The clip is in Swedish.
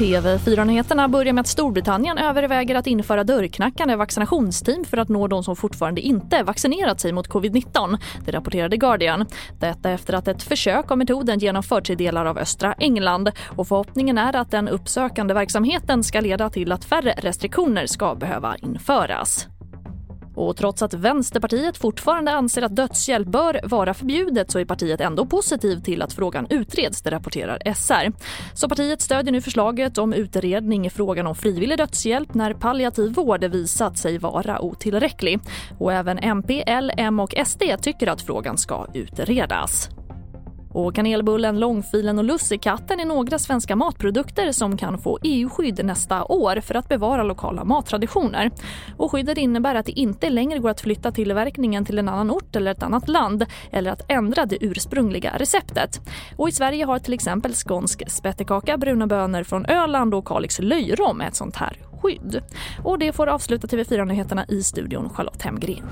TV4-nyheterna börjar med att Storbritannien överväger att införa dörrknackande vaccinationsteam för att nå de som fortfarande inte vaccinerat sig mot covid-19. Det rapporterade Guardian. Detta efter att ett försök av metoden genomförts i delar av östra England. Och förhoppningen är att den uppsökande verksamheten ska leda till att färre restriktioner ska behöva införas. Och trots att Vänsterpartiet fortfarande anser att dödshjälp bör vara förbjudet så är partiet ändå positiv till att frågan utreds, det rapporterar SR. Så partiet stödjer nu förslaget om utredning i frågan om frivillig dödshjälp när palliativ vård visat sig vara otillräcklig. Och även MP, L, M och SD tycker att frågan ska utredas. Och kanelbullen, långfilen och lussekatten är några svenska matprodukter som kan få EU-skydd nästa år för att bevara lokala mattraditioner. Och skyddet innebär att det inte längre går att flytta tillverkningen till en annan ort eller ett annat land eller att ändra det ursprungliga receptet. Och I Sverige har till exempel skånsk spettekaka, bruna bönor från Öland och Kalix löjrom ett sånt här skydd. Och det får avsluta TV4-nyheterna i studion Charlotte Hemgren.